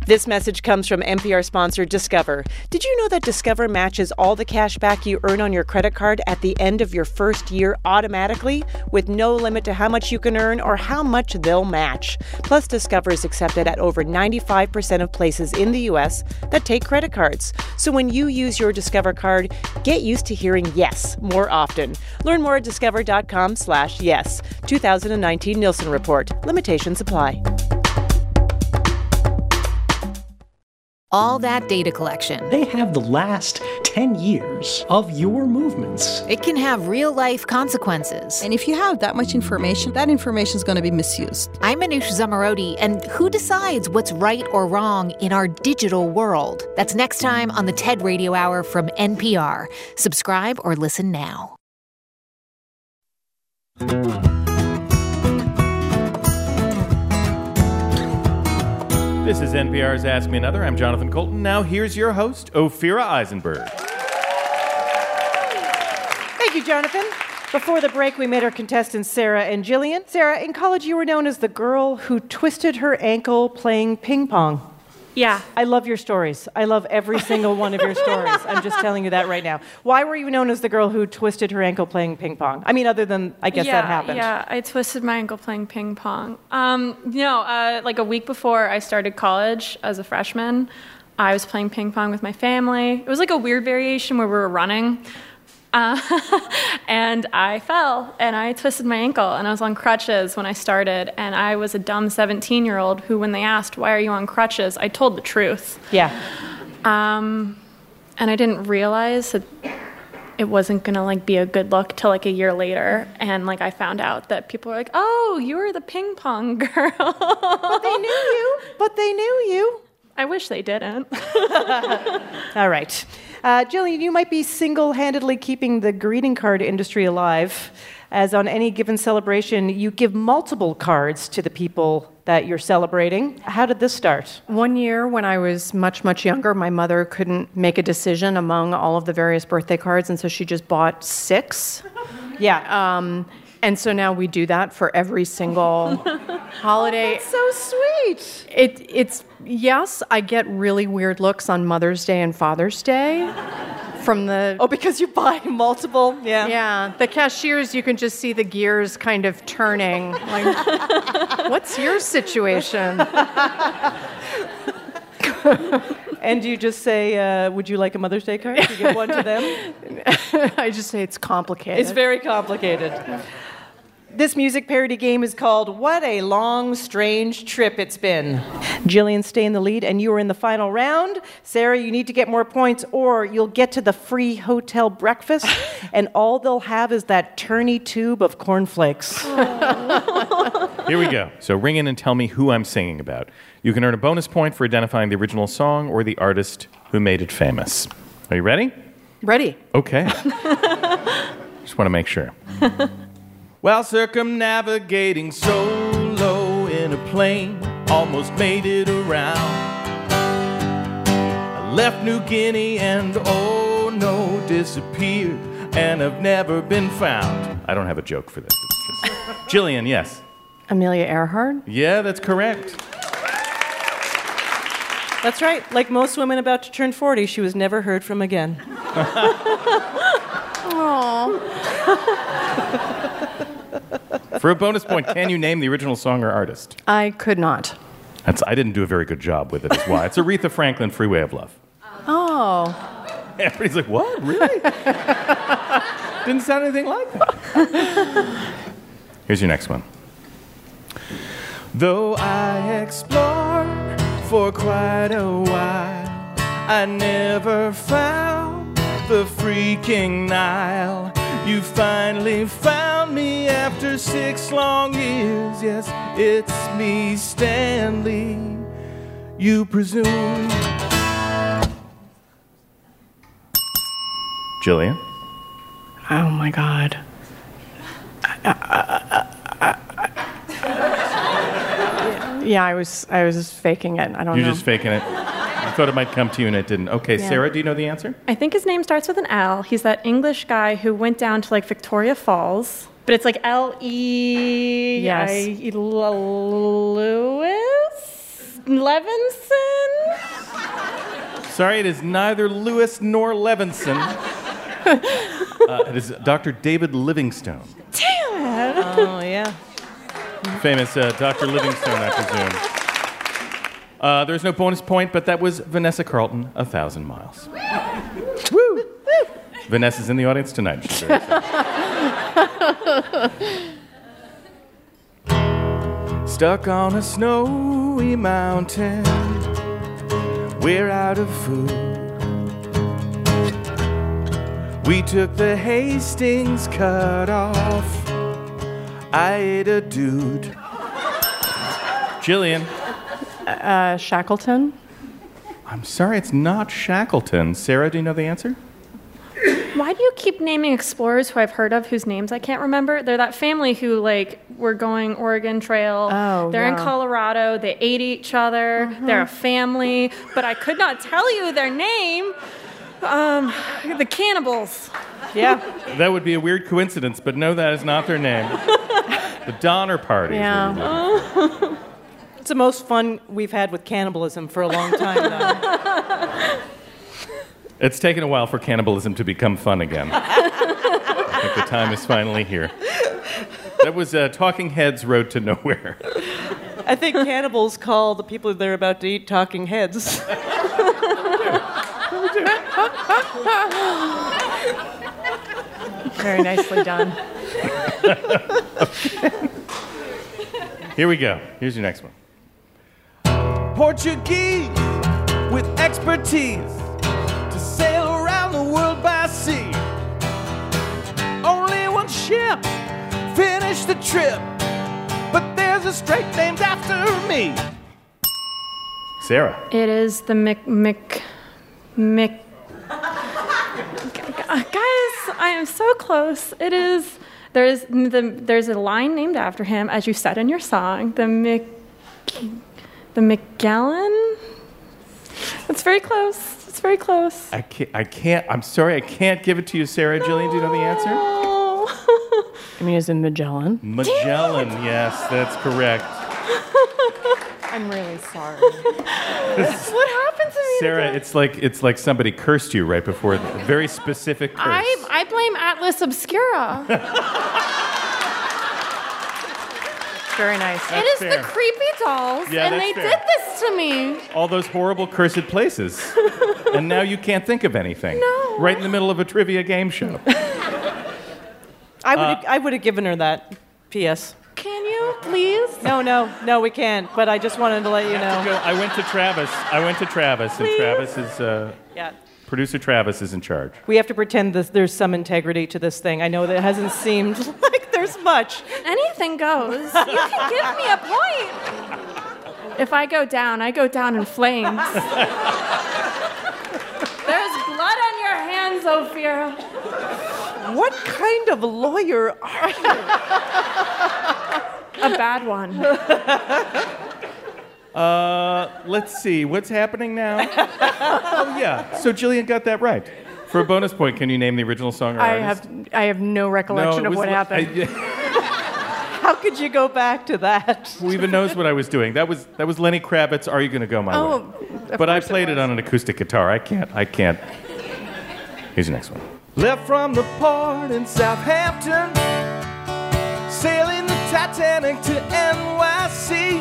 [SPEAKER 1] This message comes from NPR sponsor Discover. Did you know that Discover matches all the cash back you earn on your credit card at the end of your first year automatically, with no limit to how much you can earn or how much they'll match? Plus, Discover is accepted at over 95% of places in the U.S. that take credit cards. So when you use your Discover card, get used to hearing yes more often. Learn more at discover.com/slash yes. 2019 Nielsen Report. Limitations apply.
[SPEAKER 12] All that data collection.
[SPEAKER 13] They have the last 10 years of your movements.
[SPEAKER 12] It can have real life consequences.
[SPEAKER 14] And if you have that much information, that information is going to be misused.
[SPEAKER 12] I'm Manoush Zomorodi, and who decides what's right or wrong in our digital world? That's next time on the TED Radio Hour from NPR. Subscribe or listen now.
[SPEAKER 2] This is NPR's Ask Me Another. I'm Jonathan Coulton. Now here's your host, Ophira Eisenberg.
[SPEAKER 1] Thank you, Jonathan. Before the break, we met our contestants, Sarah and Jillian. Sarah, in college, you were known as the girl who twisted her ankle playing ping pong.
[SPEAKER 10] Yeah.
[SPEAKER 1] I love your stories. I love every single one of your stories. I'm just telling you that right now. Why were you known as the girl who twisted her ankle playing ping pong? I mean, other than, I guess
[SPEAKER 10] yeah,
[SPEAKER 1] that happened.
[SPEAKER 10] Yeah, I twisted my ankle playing ping pong. Um, no, uh, like a week before I started college as a freshman, I was playing ping pong with my family. It was like a weird variation where we were running. Uh, and I fell and I twisted my ankle and I was on crutches when I started. And I was a dumb 17 year old who, when they asked, Why are you on crutches? I told the truth.
[SPEAKER 1] Yeah.
[SPEAKER 10] Um, and I didn't realize that it wasn't gonna like be a good look till like a year later, and like I found out that people were like, "Oh, you were the ping pong girl."
[SPEAKER 1] but they knew you. But they knew you.
[SPEAKER 10] I wish they didn't.
[SPEAKER 1] All right. Uh, Jillian, you might be single handedly keeping the greeting card industry alive, as on any given celebration, you give multiple cards to the people that you're celebrating. How did this start?
[SPEAKER 11] One year when I was much, much younger, my mother couldn't make a decision among all of the various birthday cards, and so she just bought six.
[SPEAKER 1] Yeah.
[SPEAKER 11] Um, and so now we do that for every single holiday.
[SPEAKER 1] It's so sweet.
[SPEAKER 11] It, it's yes, I get really weird looks on Mother's Day and Father's Day from the
[SPEAKER 1] Oh, because you buy multiple? Yeah.
[SPEAKER 11] yeah the cashiers. You can just see the gears kind of turning. Like, what's your situation?
[SPEAKER 1] And you just say, uh, would you like a Mother's Day card? You give one to them?
[SPEAKER 11] I just say it's complicated.
[SPEAKER 1] It's very complicated. This music parody game is called What a Long, Strange Trip It's Been. Jillian, stay in the lead, and you are in the final round. Sarah, you need to get more points, or you'll get to the free hotel breakfast, and all they'll have is that turny tube of cornflakes.
[SPEAKER 2] Here we go. So ring in and tell me who I'm singing about. You can earn a bonus point for identifying the original song or the artist who made it famous. Are you ready?
[SPEAKER 11] Ready?
[SPEAKER 2] Okay. Just want to make sure. While circumnavigating solo in a plane, almost made it around. I left New Guinea and oh no, disappeared and have never been found. I don't have a joke for this. It's just Jillian, yes.
[SPEAKER 11] Amelia Earhart.
[SPEAKER 2] Yeah, that's correct.
[SPEAKER 1] That's right. Like most women about to turn 40, she was never heard from again.
[SPEAKER 2] For a bonus point, can you name the original song or artist?
[SPEAKER 11] I could not.
[SPEAKER 2] That's, I didn't do a very good job with it, is why. It's Aretha Franklin, Freeway of Love.
[SPEAKER 11] Oh.
[SPEAKER 2] Everybody's like, what? Really? Didn't sound anything like that. Here's your next one. Though I explored for quite a while, I never found the freaking Nile. You finally found me after six long years. Yes, it's me, Stanley. You presume. Jillian?
[SPEAKER 11] Oh my God. Yeah, I was I was just faking it. I don't know.
[SPEAKER 2] You're
[SPEAKER 11] know.
[SPEAKER 2] just faking it. I thought it might come to you and it didn't. Okay,
[SPEAKER 10] Yeah.
[SPEAKER 2] Sarah, do you know the answer?
[SPEAKER 10] I think his name starts with an L. He's that English guy who went down to like Victoria Falls, but it's like L E
[SPEAKER 11] Yes.
[SPEAKER 10] I- L- Lewis Levinson.
[SPEAKER 2] Sorry, it is neither Lewis nor Levinson. Uh, it is Dr. David Livingstone.
[SPEAKER 10] Damn it!
[SPEAKER 1] Oh, yeah.
[SPEAKER 2] Famous uh, Dr. Livingstone, I presume. Uh, there's no bonus point, but that was Vanessa Carlton, A Thousand Miles. Woo! Vanessa's in the audience tonight. Stuck on a snowy mountain, we're out of food. We took the Hastings cut off. I ate a dude. Jillian.
[SPEAKER 11] Uh, Shackleton.
[SPEAKER 2] I'm sorry, it's not Shackleton. Sarah, do you know the answer?
[SPEAKER 10] Why do you keep naming explorers who I've heard of whose names I can't remember? They're that family who like were going Oregon Trail.
[SPEAKER 11] Oh,
[SPEAKER 10] They're in. Colorado. They ate each other. They're a family, but I could not tell you their name. Um, the cannibals.
[SPEAKER 1] Yeah.
[SPEAKER 2] That would be a weird coincidence, but no, that is not their name. the Donner Party. is what it is.
[SPEAKER 1] It's the most fun we've had with cannibalism for a long time now.
[SPEAKER 2] It's taken a while for cannibalism to become fun again. I think the time is finally here. That was uh, Talking Heads' Road to Nowhere.
[SPEAKER 1] I think cannibals call the people they're about to eat talking heads.
[SPEAKER 11] Very nicely done.
[SPEAKER 2] Here we go. Here's your next one. Portuguese with expertise to sail around the world by sea. Only one ship finished the trip, but there's a strait named after me. Sarah.
[SPEAKER 10] It is the Mc Mc Mc. Guys, I am so close. It is. There's the there's a line named after him, as you said in your song. The Mc. The McGallen. It's very close. It's very close.
[SPEAKER 2] I can't, I can't, I'm sorry, I can't give it to you, Sarah. Jillian, do you know the answer?
[SPEAKER 11] I mean, is it Magellan?
[SPEAKER 2] Magellan, yes, that's correct.
[SPEAKER 11] I'm really sorry.
[SPEAKER 10] what happened to me?
[SPEAKER 2] Sarah, it's like it's like somebody cursed you right before the a very specific curse.
[SPEAKER 10] I I blame Atlas Obscura.
[SPEAKER 11] Very nice.
[SPEAKER 10] it is
[SPEAKER 2] fair.
[SPEAKER 10] the creepy dolls,
[SPEAKER 2] Yeah,
[SPEAKER 10] and they
[SPEAKER 2] fair.
[SPEAKER 10] did this to me.
[SPEAKER 2] All those horrible cursed places. and now you can't think of anything. No. Right in the middle of a trivia game show.
[SPEAKER 1] I would
[SPEAKER 2] Uh,
[SPEAKER 1] have I would have given her that. P.S.
[SPEAKER 10] Can you please?
[SPEAKER 1] No, no, no, we can't. But I just wanted to let you know.
[SPEAKER 2] I
[SPEAKER 1] know.
[SPEAKER 2] went to Travis. I went to Travis, and Travis is uh,
[SPEAKER 1] Yeah.
[SPEAKER 2] producer Travis is in charge.
[SPEAKER 1] We have to pretend that there's some integrity to this thing. I know that it hasn't seemed like there's much.
[SPEAKER 10] Anything goes. You can give me a point. If I go down, I go down in flames. There's blood on your hands, Ophira.
[SPEAKER 1] What kind of lawyer are you?
[SPEAKER 10] A bad one.
[SPEAKER 2] Uh, let's see, what's happening now? oh yeah, so Jillian got that right. For a bonus point, can you name the original song or
[SPEAKER 11] I
[SPEAKER 2] artist?
[SPEAKER 11] have I have no recollection
[SPEAKER 2] it
[SPEAKER 11] of
[SPEAKER 2] was
[SPEAKER 11] what
[SPEAKER 2] li-
[SPEAKER 11] happened.
[SPEAKER 2] I-
[SPEAKER 1] How could you go back to that?
[SPEAKER 2] Who even knows what I was doing? That was that was Lenny Kravitz. Are you going to go my
[SPEAKER 11] Oh,
[SPEAKER 2] way?
[SPEAKER 11] of
[SPEAKER 2] But I
[SPEAKER 11] course it
[SPEAKER 2] played it, on an acoustic guitar. I can't. I can't. Here's the next one. Left from the port in Southampton, sailing the Titanic to NYC.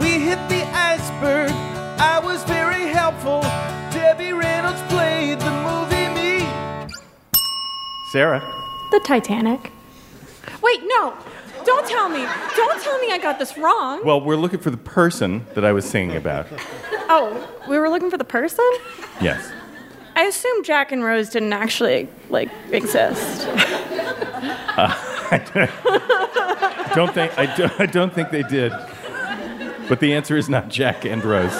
[SPEAKER 2] We hit the iceberg. I was very helpful. Debbie Reynolds played the movie Me. Sarah.
[SPEAKER 10] The Titanic. Wait, no. Don't tell me. Don't tell me I got this wrong.
[SPEAKER 2] Well, we're looking for the person that I was singing about.
[SPEAKER 10] Oh, we were looking for the person?
[SPEAKER 2] Yes.
[SPEAKER 10] I assume Jack and Rose didn't actually, like, exist.
[SPEAKER 2] Uh, I don't think I, do, I don't think they did. But the answer is not Jack and Rose.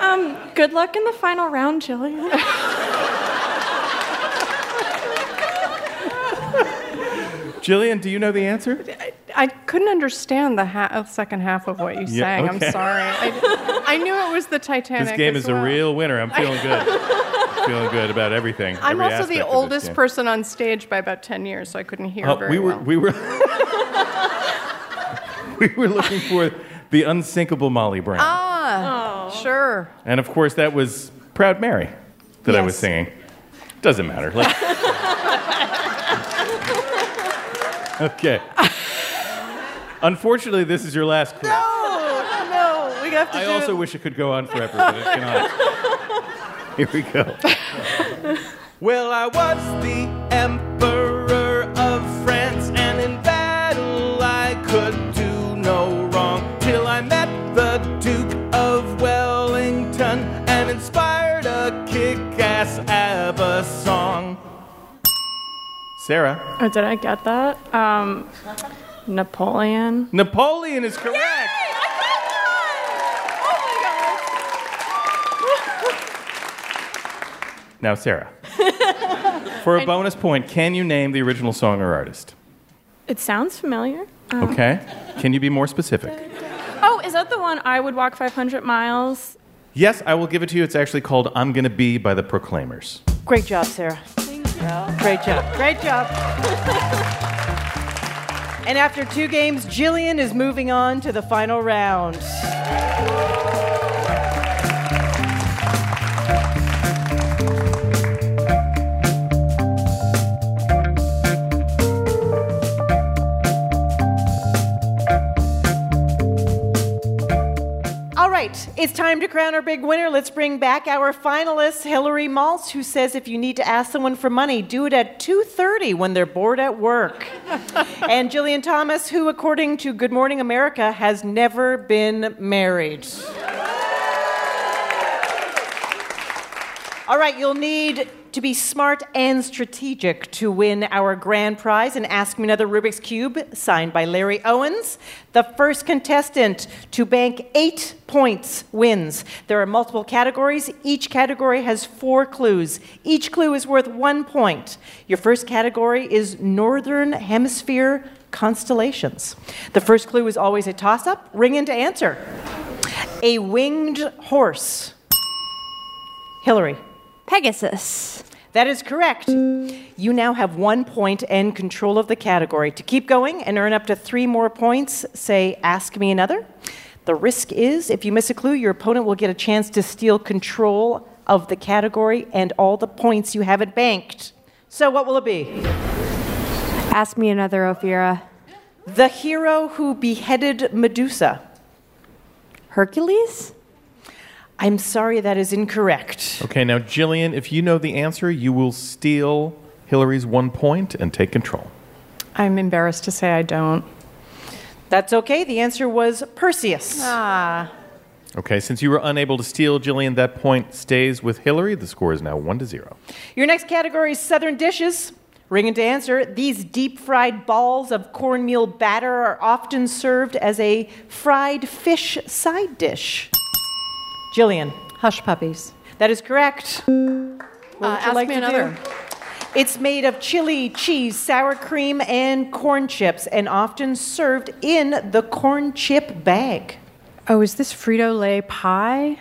[SPEAKER 10] Um, good luck in the final round, Jillian.
[SPEAKER 2] Jillian, do you know the answer?
[SPEAKER 11] I couldn't understand the ha- second half of what you
[SPEAKER 2] Yeah,
[SPEAKER 11] sang.
[SPEAKER 2] okay.
[SPEAKER 11] I'm sorry. I, I knew it was the Titanic.
[SPEAKER 2] This game
[SPEAKER 11] as
[SPEAKER 2] is a real winner. I'm feeling good. feeling good about everything.
[SPEAKER 11] I'm
[SPEAKER 2] every
[SPEAKER 11] also the oldest person on stage by about 10 years, so I couldn't hear
[SPEAKER 2] Oh,
[SPEAKER 11] very
[SPEAKER 2] we were
[SPEAKER 11] well.
[SPEAKER 2] we were we were looking for the unsinkable Molly Brown,
[SPEAKER 11] Ah, sure.
[SPEAKER 2] and of course that was Proud Mary that I was
[SPEAKER 11] Yes.
[SPEAKER 2] singing. Doesn't matter. Let's- okay. Unfortunately, this is your last clue.
[SPEAKER 1] No, no, we have to
[SPEAKER 2] I
[SPEAKER 1] do
[SPEAKER 2] also wish it could go on forever, but it cannot. Here we go. well, I was the emperor Sarah.
[SPEAKER 10] Oh, did I get that? Um, Napoleon.
[SPEAKER 2] Napoleon is correct. Now, Sarah. For a bonus point, can you name the original song or artist?
[SPEAKER 10] It sounds familiar. Um,
[SPEAKER 2] Okay. Can you be more specific?
[SPEAKER 10] Oh, is that the one I would walk 500 miles?
[SPEAKER 2] Yes, I will give it to you. It's actually called I'm Gonna Be by the Proclaimers.
[SPEAKER 1] Great job, Sarah. Great job. Great job. and after two games, Jillian is moving on to the final round. Right, it's time to crown our big winner. Let's bring back our finalist, Hillary Maltz, who says if you need to ask someone for money, do it at 2:30 when they're bored at work. and Jillian Thomas, who, according to Good Morning America, has never been married. All right, you'll need to be smart and strategic to win our grand prize and Ask Me Another Rubik's Cube, signed by Larry Owens. The first contestant to bank eight points wins. There are multiple categories. Each category has four clues. Each clue is worth one point. Your first category is Northern Hemisphere constellations. The first clue is always a toss up. Ring in to answer. A winged horse. Hillary.
[SPEAKER 4] Pegasus.
[SPEAKER 1] That is correct. You now have one point and control of the category. To keep going and earn up to three more points, say, Ask Me Another. The risk is if you miss a clue, your opponent will get a chance to steal control of the category and all the points you haven't banked. So, what will it be?
[SPEAKER 4] Ask me another, Ophira.
[SPEAKER 1] The hero who beheaded Medusa.
[SPEAKER 4] Hercules?
[SPEAKER 1] I'm sorry, that is incorrect.
[SPEAKER 2] Okay, now, Jillian, if you know the answer, you will steal Hillary's one point and take control.
[SPEAKER 11] I'm embarrassed to say I don't.
[SPEAKER 1] That's okay. The answer was Perseus.
[SPEAKER 11] Ah.
[SPEAKER 2] Okay, since you were unable to steal, Jillian, that point stays with Hillary. The score is now 1 to 0.
[SPEAKER 1] Your next category is Southern dishes. Ring in to answer. These deep fried balls of cornmeal batter are often served as a fried fish side dish. Jillian.
[SPEAKER 11] Hush puppies.
[SPEAKER 1] That is correct. What would
[SPEAKER 11] Uh,
[SPEAKER 1] you
[SPEAKER 11] ask
[SPEAKER 1] like
[SPEAKER 11] me
[SPEAKER 1] to
[SPEAKER 11] another.
[SPEAKER 1] do? It's made of chili, cheese, sour cream, and corn chips, and often served in the corn chip bag.
[SPEAKER 11] Oh, is this Frito Lay pie?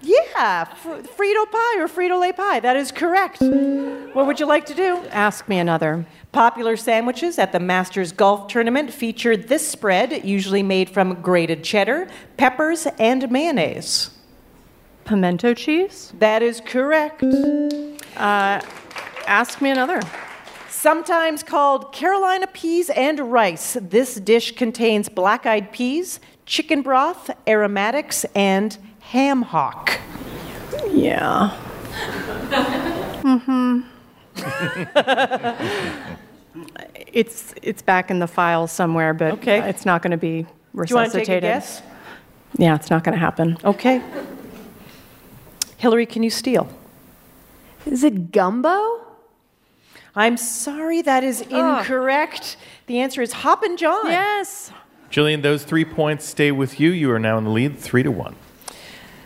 [SPEAKER 1] Yeah, fr- Frito pie or Frito Lay pie. That is correct. What would you like to do?
[SPEAKER 11] Ask me another.
[SPEAKER 1] Popular sandwiches at the Masters Golf Tournament feature this spread, usually made from grated cheddar, peppers, and mayonnaise.
[SPEAKER 11] Pimento cheese?
[SPEAKER 1] That is correct.
[SPEAKER 11] Uh, ask me another.
[SPEAKER 1] Sometimes called Carolina peas and rice, this dish contains black eyed peas, chicken broth, aromatics, and ham hock.
[SPEAKER 11] Yeah. mm-hmm. it's it's back in the file somewhere, but
[SPEAKER 1] Okay.
[SPEAKER 11] it's not going to be resuscitated.
[SPEAKER 1] Do you want to take a guess?
[SPEAKER 11] Yeah, it's not going to happen.
[SPEAKER 1] Okay. Hillary, can you steal?
[SPEAKER 4] Is it gumbo?
[SPEAKER 1] I'm sorry, that is incorrect. The answer is Hoppin' John.
[SPEAKER 11] Yes.
[SPEAKER 2] Jillian, those three points stay with you. You are now in the lead, 3 to 1.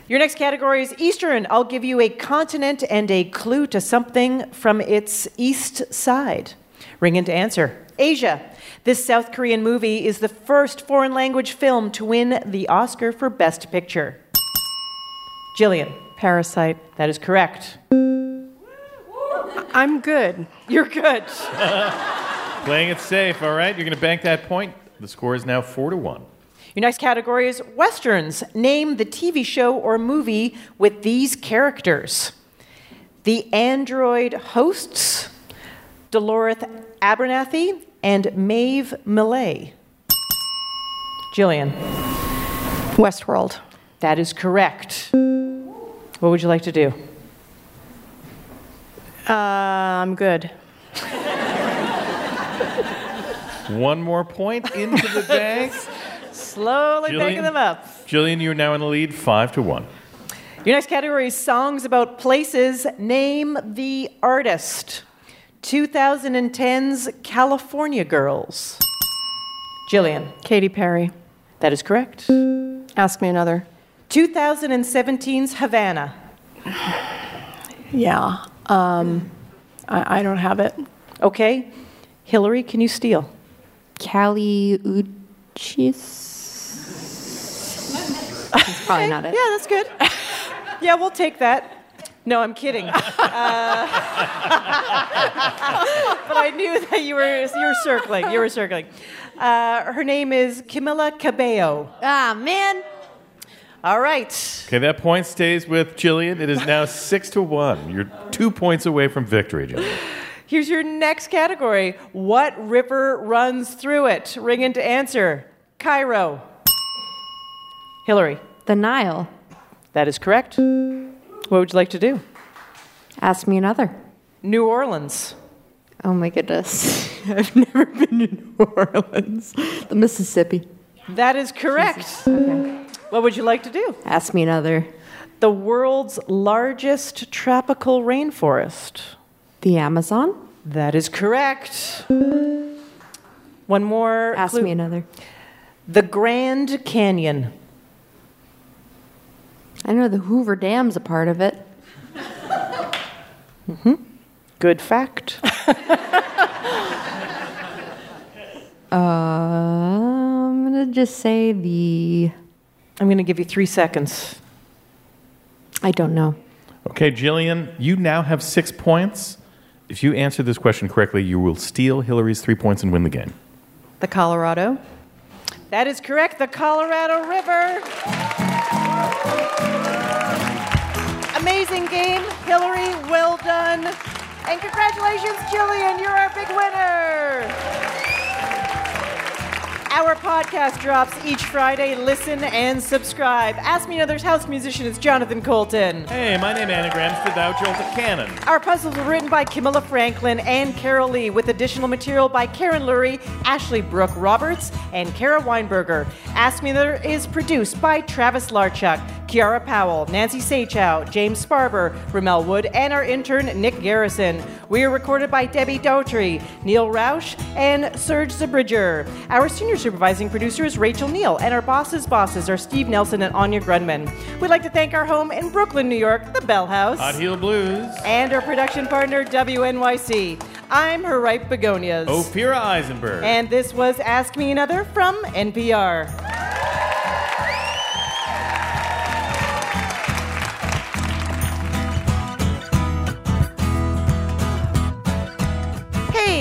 [SPEAKER 1] Your next category is Eastern. I'll give you a continent and a clue to something from its east side. Ring in to answer. Asia. This South Korean movie is the first foreign language film to win the Oscar for Best Picture. Jillian.
[SPEAKER 11] Parasite.
[SPEAKER 1] That is correct.
[SPEAKER 11] I'm good.
[SPEAKER 1] You're good.
[SPEAKER 2] Playing it safe, all right? You're going to bank that point. The score is now 4 to 1.
[SPEAKER 1] Your next category is Westerns. Name the TV show or movie with these characters The Android Hosts, Dolores Abernathy, and Maeve Millay. Jillian.
[SPEAKER 11] Westworld.
[SPEAKER 1] That is correct. What would you like to do?
[SPEAKER 11] Uh, I'm good.
[SPEAKER 2] One more point into the bag.
[SPEAKER 1] Slowly
[SPEAKER 2] Jillian?
[SPEAKER 1] picking them up.
[SPEAKER 2] Jillian, you're now in the lead, 5 to 1.
[SPEAKER 1] Your next category is songs about places. Name the artist. 2010's California Girls. Jillian.
[SPEAKER 11] Katy Perry.
[SPEAKER 1] That is correct.
[SPEAKER 11] Ask me another.
[SPEAKER 1] 2017's Havana.
[SPEAKER 11] Yeah. Um, I, I don't have it.
[SPEAKER 1] Okay. Hillary, can you steal?
[SPEAKER 4] Kali Uchis. That's probably not it.
[SPEAKER 1] Yeah, that's good. yeah, we'll take that. No, I'm kidding. Uh, but I knew that you were you were circling. You were circling. Uh, her name is Camila Cabello.
[SPEAKER 4] Ah, man.
[SPEAKER 1] All right.
[SPEAKER 2] Okay, that point stays with Jillian. It is now 6 to 1. You're two points away from victory, Jillian.
[SPEAKER 1] Here's your next category. What river runs through it? Ring in to answer. Cairo. Hillary.
[SPEAKER 4] The Nile.
[SPEAKER 1] That is correct. What would you like to do?
[SPEAKER 4] Ask me another.
[SPEAKER 1] New Orleans.
[SPEAKER 4] Oh my goodness. I've never been to New Orleans. The Mississippi.
[SPEAKER 1] That is correct. What would you like to do?
[SPEAKER 4] Ask me another.
[SPEAKER 1] The world's largest tropical rainforest.
[SPEAKER 4] The Amazon?
[SPEAKER 1] That is correct. One more.
[SPEAKER 4] Ask me another.
[SPEAKER 1] The Grand Canyon.
[SPEAKER 4] I know the Hoover Dam's a part of it.
[SPEAKER 1] hmm Good fact.
[SPEAKER 4] Uh, I'm gonna just say the.
[SPEAKER 1] I'm gonna give you three seconds.
[SPEAKER 4] I don't know.
[SPEAKER 2] Okay, Jillian, you now have six points. If you answer this question correctly, you will steal Hillary's three points and win the game.
[SPEAKER 14] The Colorado.
[SPEAKER 1] That is correct. The Colorado River. Amazing game, Hillary. Well done. And congratulations, Jillian. You're our big winner. Our podcast drops each Friday. Listen and subscribe. Ask Me Another's house musician is Jonathan Coulton.
[SPEAKER 2] Hey, my name anagrams to Thou a Cannon.
[SPEAKER 1] Our puzzles were written by Camilla Franklin and Carol Lee, with additional material by Karen Lurie, Ashley Brooke Roberts, and Kara Weinberger. Ask Me Another is produced by Travis Larchuk, Kiara Powell, Nancy Saechao, James Sparber, Ramel Wood, and our intern Nick Garrison. We are recorded by Debbie Daughtry, Neil Roush, and Serge Zabridger. Our senior supervising producer is Rachel Neal, and our bosses' bosses are Steve Nelson and Anya Grundmann. We'd like to thank our home in Brooklyn, New York, the Bell House.
[SPEAKER 2] Hot Heel Blues.
[SPEAKER 1] And our production partner, WNYC. I'm her ripe begonias.
[SPEAKER 2] Ophira Eisenberg.
[SPEAKER 1] And this was Ask Me Another from NPR.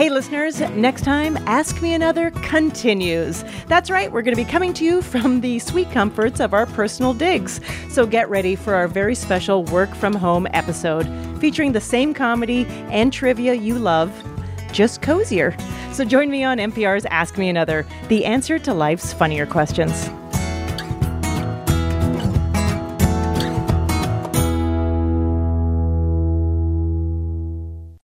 [SPEAKER 1] Hey, listeners, next time, Ask Me Another continues. That's right, we're going to be coming to you from the sweet comforts of our personal digs. So get ready for our very special work from home episode featuring the same comedy and trivia you love, just cozier. So join me on NPR's Ask Me Another, the answer to life's funnier questions.